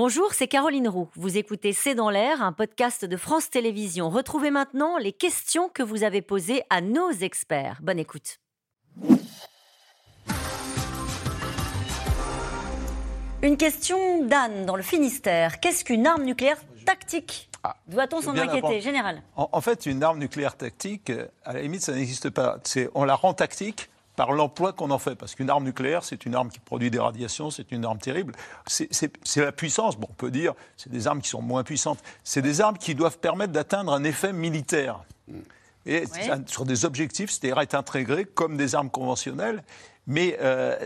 Bonjour, c'est Caroline Roux. Vous écoutez C'est dans l'air, un podcast de France Télévisions. Retrouvez maintenant les questions que vous avez posées à nos experts. Bonne écoute. Une question d'Anne dans le Finistère. Qu'est-ce qu'une arme nucléaire tactique Ah, Doit-on s'en inquiéter, général En, en fait, une arme nucléaire tactique, à la limite, ça n'existe pas. On la rend tactique par l'emploi qu'on en fait. Parce qu'une arme nucléaire, c'est une arme qui produit des radiations, c'est une arme terrible. C'est- la puissance. Bon, on peut dire, c'est des armes qui sont moins puissantes. C'est des armes qui doivent permettre d'atteindre un effet militaire. Et sur des objectifs, c'est-à-dire être intégrée comme des armes conventionnelles. Mais euh,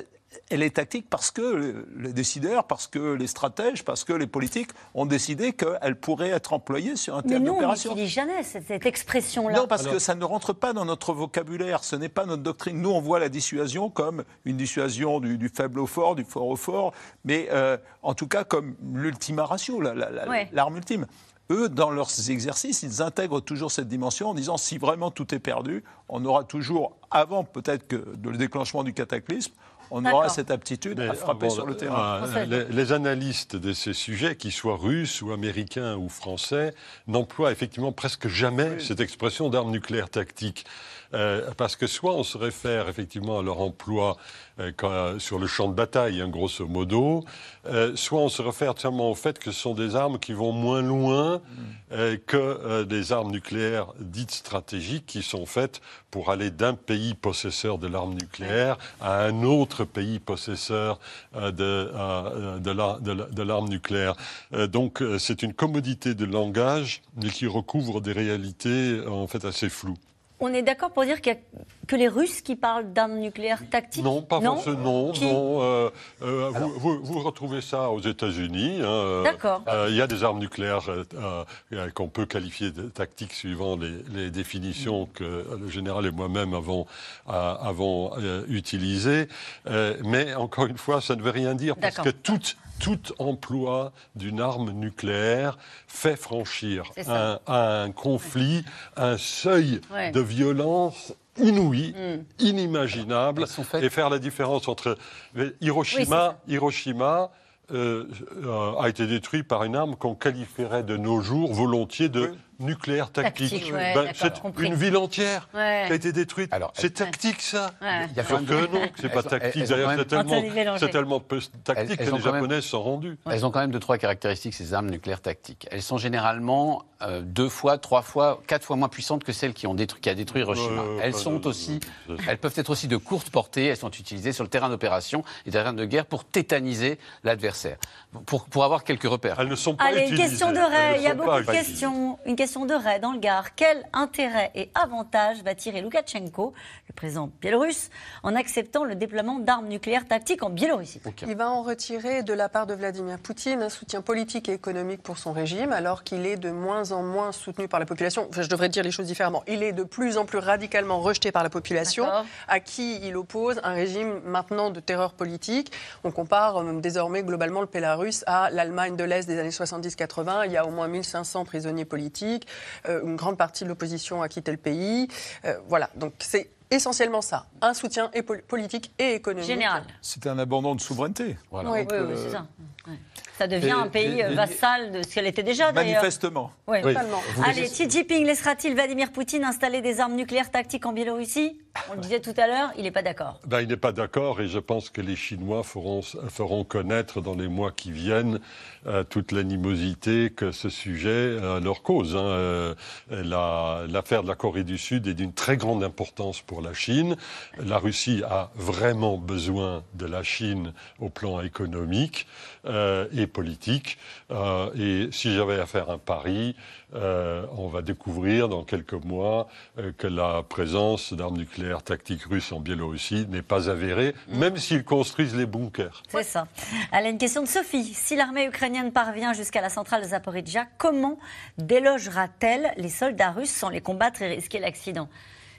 elle est tactique parce que le- les décideurs, parce que les stratèges, parce que les politiques ont décidé qu'elle pourrait être employée sur un Mais théâtre nous, on d'opération. n'utilise jamais cette, cette expression-là. Non, parce que ça ne rentre pas dans notre vocabulaire, ce n'est pas notre doctrine. Nous, on voit la dissuasion comme une dissuasion du, du faible au fort, du fort au fort, mais euh, en tout cas comme l'ultima ratio, la- la- la- Ouais. l'arme ultime. Eux, dans leurs exercices, ils intègrent toujours cette dimension en disant si vraiment tout est perdu, on aura toujours, avant peut-être que le déclenchement du cataclysme, on aura cette aptitude Mais à frapper sur le terrain. euh, les analystes de ces sujets, qu'ils soient russes ou américains ou français, n'emploient effectivement presque jamais cette expression d'arme nucléaire tactique. Euh, parce que soit on se réfère effectivement à leur emploi euh, quand- sur le champ de bataille, hein, grosso modo, euh, soit on se réfère seulement au fait que ce sont des armes qui vont moins loin euh, que des armes nucléaires dites stratégiques qui sont faites pour aller d'un pays possesseur de l'arme nucléaire à un autre pays possesseur de, de la- de la- de l'arme nucléaire. Donc c'est une commodité de langage mais qui recouvre des réalités en fait assez floues. On est d'accord pour dire qu'il y a que les Russes qui parlent d'armes nucléaires tactiques Non, pas forcément. Non, Qui non. euh, euh, vous, vous- vous retrouvez ça aux États-Unis. hein, euh, D'accord. euh, Il y a des armes nucléaires euh, euh, qu'on peut qualifier de tactiques suivant les, les définitions que le général et moi-même avons, euh, avons euh, utilisées. Euh, mais encore une fois, ça ne veut rien dire parce que tout, tout emploi d'une arme nucléaire fait franchir un, un conflit, un seuil Ouais. de violence inouï, Mm. inimaginable, et faire la différence entre Hiroshima, Hiroshima euh, euh, a été détruit par une arme qu'on qualifierait de nos jours volontiers de Oui. Nucléaire tactique. Tactique, ouais, Ben, c'est une ville entière Ouais. qui a été détruite. Alors, c'est tactique ça. Ouais. Il y a même- que non, c'est pas tactique. D'ailleurs, c'est tellement, peu tactique Elles- elles que les quand même- Japonais se sont rendus. Elles ont quand même deux, trois caractéristiques, ces armes nucléaires tactiques. Elles sont généralement euh, deux fois, trois fois, quatre fois moins puissantes que celles qui ont détruit, qui a détruit Hiroshima. Euh, elles sont aussi, elles peuvent être aussi de courte portée. Elles sont utilisées sur le terrain d'opération et terrain de guerre pour tétaniser l'adversaire, pour, pour avoir quelques repères. Elles ne sont pas Allez, une question de Ray. Il y a beaucoup de questions. Une question de Ray dans le Gard. Quel intérêt et avantage va tirer Loukachenko, le président biélorusse, en acceptant le déploiement d'armes nucléaires tactiques en Biélorussie? Il va en retirer de la part de Vladimir Poutine un soutien politique et économique pour son régime, alors qu'il est de moins en moins soutenu par la population. Enfin, je devrais dire les choses différemment. Il est de plus en plus radicalement rejeté par la population, à qui il oppose un régime maintenant de terreur politique. On compare euh, désormais globalement le Bélarus à l'Allemagne de l'Est des années 70-80. Il y a au moins 1500 prisonniers politiques. Euh, une grande partie de l'opposition a quitté le pays. Euh, voilà, donc c'est essentiellement ça. Un soutien et pol- politique et économique. Général. C'est un abandon de souveraineté. Voilà. Oui. Oui, oui, c'est ça. Ouais. Ça devient et- un pays et- euh, et- vassal de ce qu'elle était déjà, d'ailleurs. Manifestement. Oui. Totalement. Allez, Xi Jinping laissera-t-il Vladimir Poutine installer des armes nucléaires tactiques en Biélorussie? On le disait tout à l'heure, il n'est pas d'accord. Ben, il n'est pas d'accord et je pense que les Chinois feront, feront connaître dans les mois qui viennent euh, toute l'animosité que ce sujet euh, leur cause. hein. Euh, la- L'affaire de la Corée du Sud est d'une très grande importance pour la Chine. La Russie a vraiment besoin de la Chine au plan économique euh, et politique. Euh, et si j'avais à faire un pari, euh, on va découvrir dans quelques mois que la présence d'armes nucléaires tactiques russes en Biélorussie n'est pas avérée, même s'ils construisent les bunkers. C'est ça. Allez, une question de Sophie. Si l'armée ukrainienne parvient jusqu'à la centrale de Zaporizhia, comment délogera-t-elle les soldats russes sans les combattre et risquer l'accident?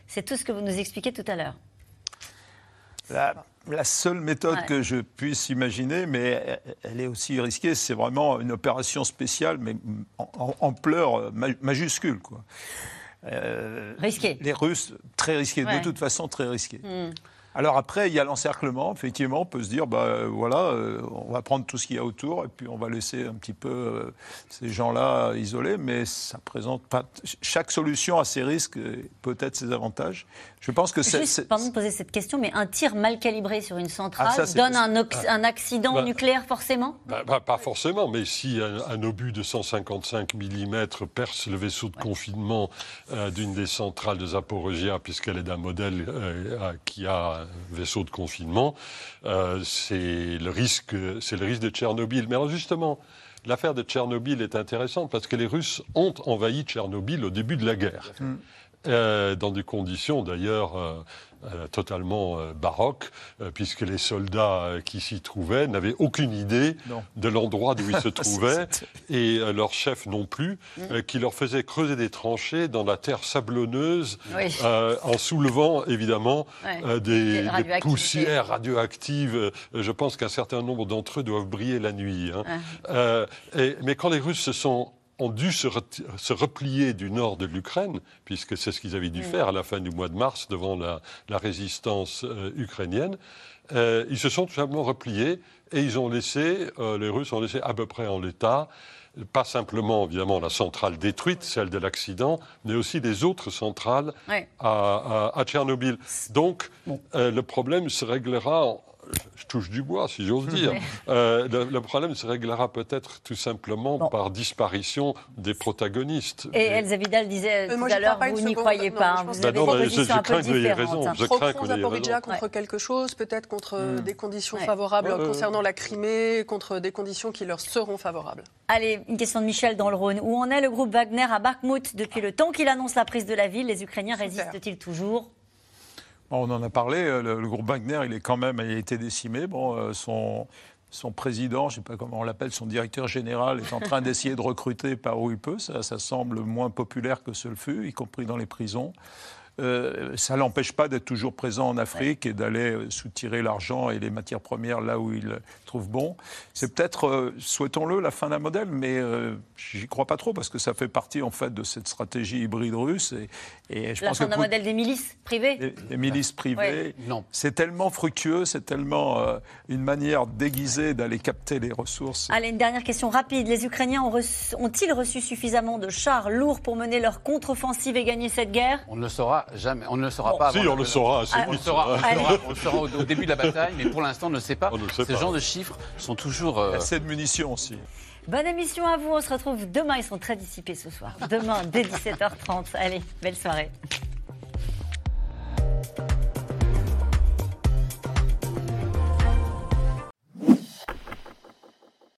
C'est tout ce que vous nous expliquez tout à l'heure. La, la seule méthode Ouais. que je puisse imaginer, mais elle est aussi risquée, c'est vraiment une opération spéciale, mais en, ampleur ma- majuscule. Quoi. Euh, Risqué. Les Russes, très risqués, Ouais. de toute façon très risqués. Hmm. Alors après, il y a l'encerclement. Effectivement, on peut se dire, bah, voilà, euh, on va prendre tout ce qu'il y a autour et puis on va laisser un petit peu euh, ces gens-là isolés. Mais ça présente pas. Chaque solution a ses risques et peut-être ses avantages. Je pense que c'est. Juste, pardon de poser cette question, mais un tir mal calibré sur une centrale ah, donne un, un, accident bah, nucléaire forcément? bah, bah, Pas forcément, mais si un, obus de 155 mm perce le vaisseau de confinement euh, d'une des centrales de Zaporizhia, puisqu'elle est d'un modèle qui a vaisseau de confinement, euh, c'est le risque, le risque de Tchernobyl. Mais justement, l'affaire de Tchernobyl est intéressante parce que les Russes ont envahi Tchernobyl au début de la guerre. Euh, dans des conditions d'ailleurs euh, euh, totalement euh, baroque, euh, puisque les soldats qui s'y trouvaient n'avaient aucune idée de l'endroit d'où ils se trouvaient, et leur chef non plus, mm. qui leur faisait creuser des tranchées dans la terre sablonneuse, en soulevant évidemment des, poussières radioactives. Je pense qu'un certain nombre d'entre eux doivent briller la nuit. Hein. mais quand les Russes se sont ont dû se, replier du nord de l'Ukraine, puisque c'est ce qu'ils avaient dû mm. faire à la fin du mois de mars devant la, résistance euh, ukrainienne. Euh, ils se sont tout simplement repliés et ils ont laissé, euh, les Russes ont laissé à peu près en l'état, pas simplement évidemment la centrale détruite, celle de l'accident, mais aussi les autres centrales à, Tchernobyl. Donc le problème se réglera je touche du bois, si j'ose dire. Euh, le, problème se réglera peut-être tout simplement par disparition des protagonistes. Et Elsa Vidal disait tout à l'heure, vous n'y croyez pas. vous avez non, je, je crains que vous ayez raison. Je crains que vous contre quelque chose, peut-être contre hmm. des conditions favorables concernant la Crimée, contre des conditions qui leur seront favorables. Allez, une question de Michel dans le Rhône. Où en est le groupe Wagner à Bakhmut depuis le temps qu'il annonce la prise de la ville? Les Ukrainiens résistent-ils toujours? On en a parlé, euh, le, groupe Wagner, il est quand même, il a été décimé. Bon, euh, son, son président, je ne sais pas comment on l'appelle, son directeur général est en train d'essayer de recruter par où il peut. Ça, ça semble moins populaire que ce le fut, y compris dans les prisons. Euh, ça l'empêche pas d'être toujours présent en Afrique et d'aller euh, soutirer l'argent et les matières premières là où il trouve bon. C'est peut-être, euh, souhaitons-le, la fin d'un modèle, mais j'y crois pas trop parce que ça fait partie en fait de cette stratégie hybride russe. Et, et je la fin d'un modèle des milices privées. Des, milices privées. Non. C'est tellement fructueux, c'est tellement une manière déguisée d'aller capter les ressources. Allez, une dernière question rapide. Les Ukrainiens ont-ils reçu suffisamment de chars lourds pour mener leur contre-offensive et gagner cette guerre? On ne le saura jamais. On ne le saura pas. Si, on le saura. on, le saura, au, début de la bataille, mais pour l'instant, on ne sait pas. Ces genres de chiffres sont toujours. Euh... Assez de munitions aussi. Bonne émission à vous. On se retrouve demain. Ils sont très dissipés ce soir. Demain, dès 17h30. Allez, belle soirée.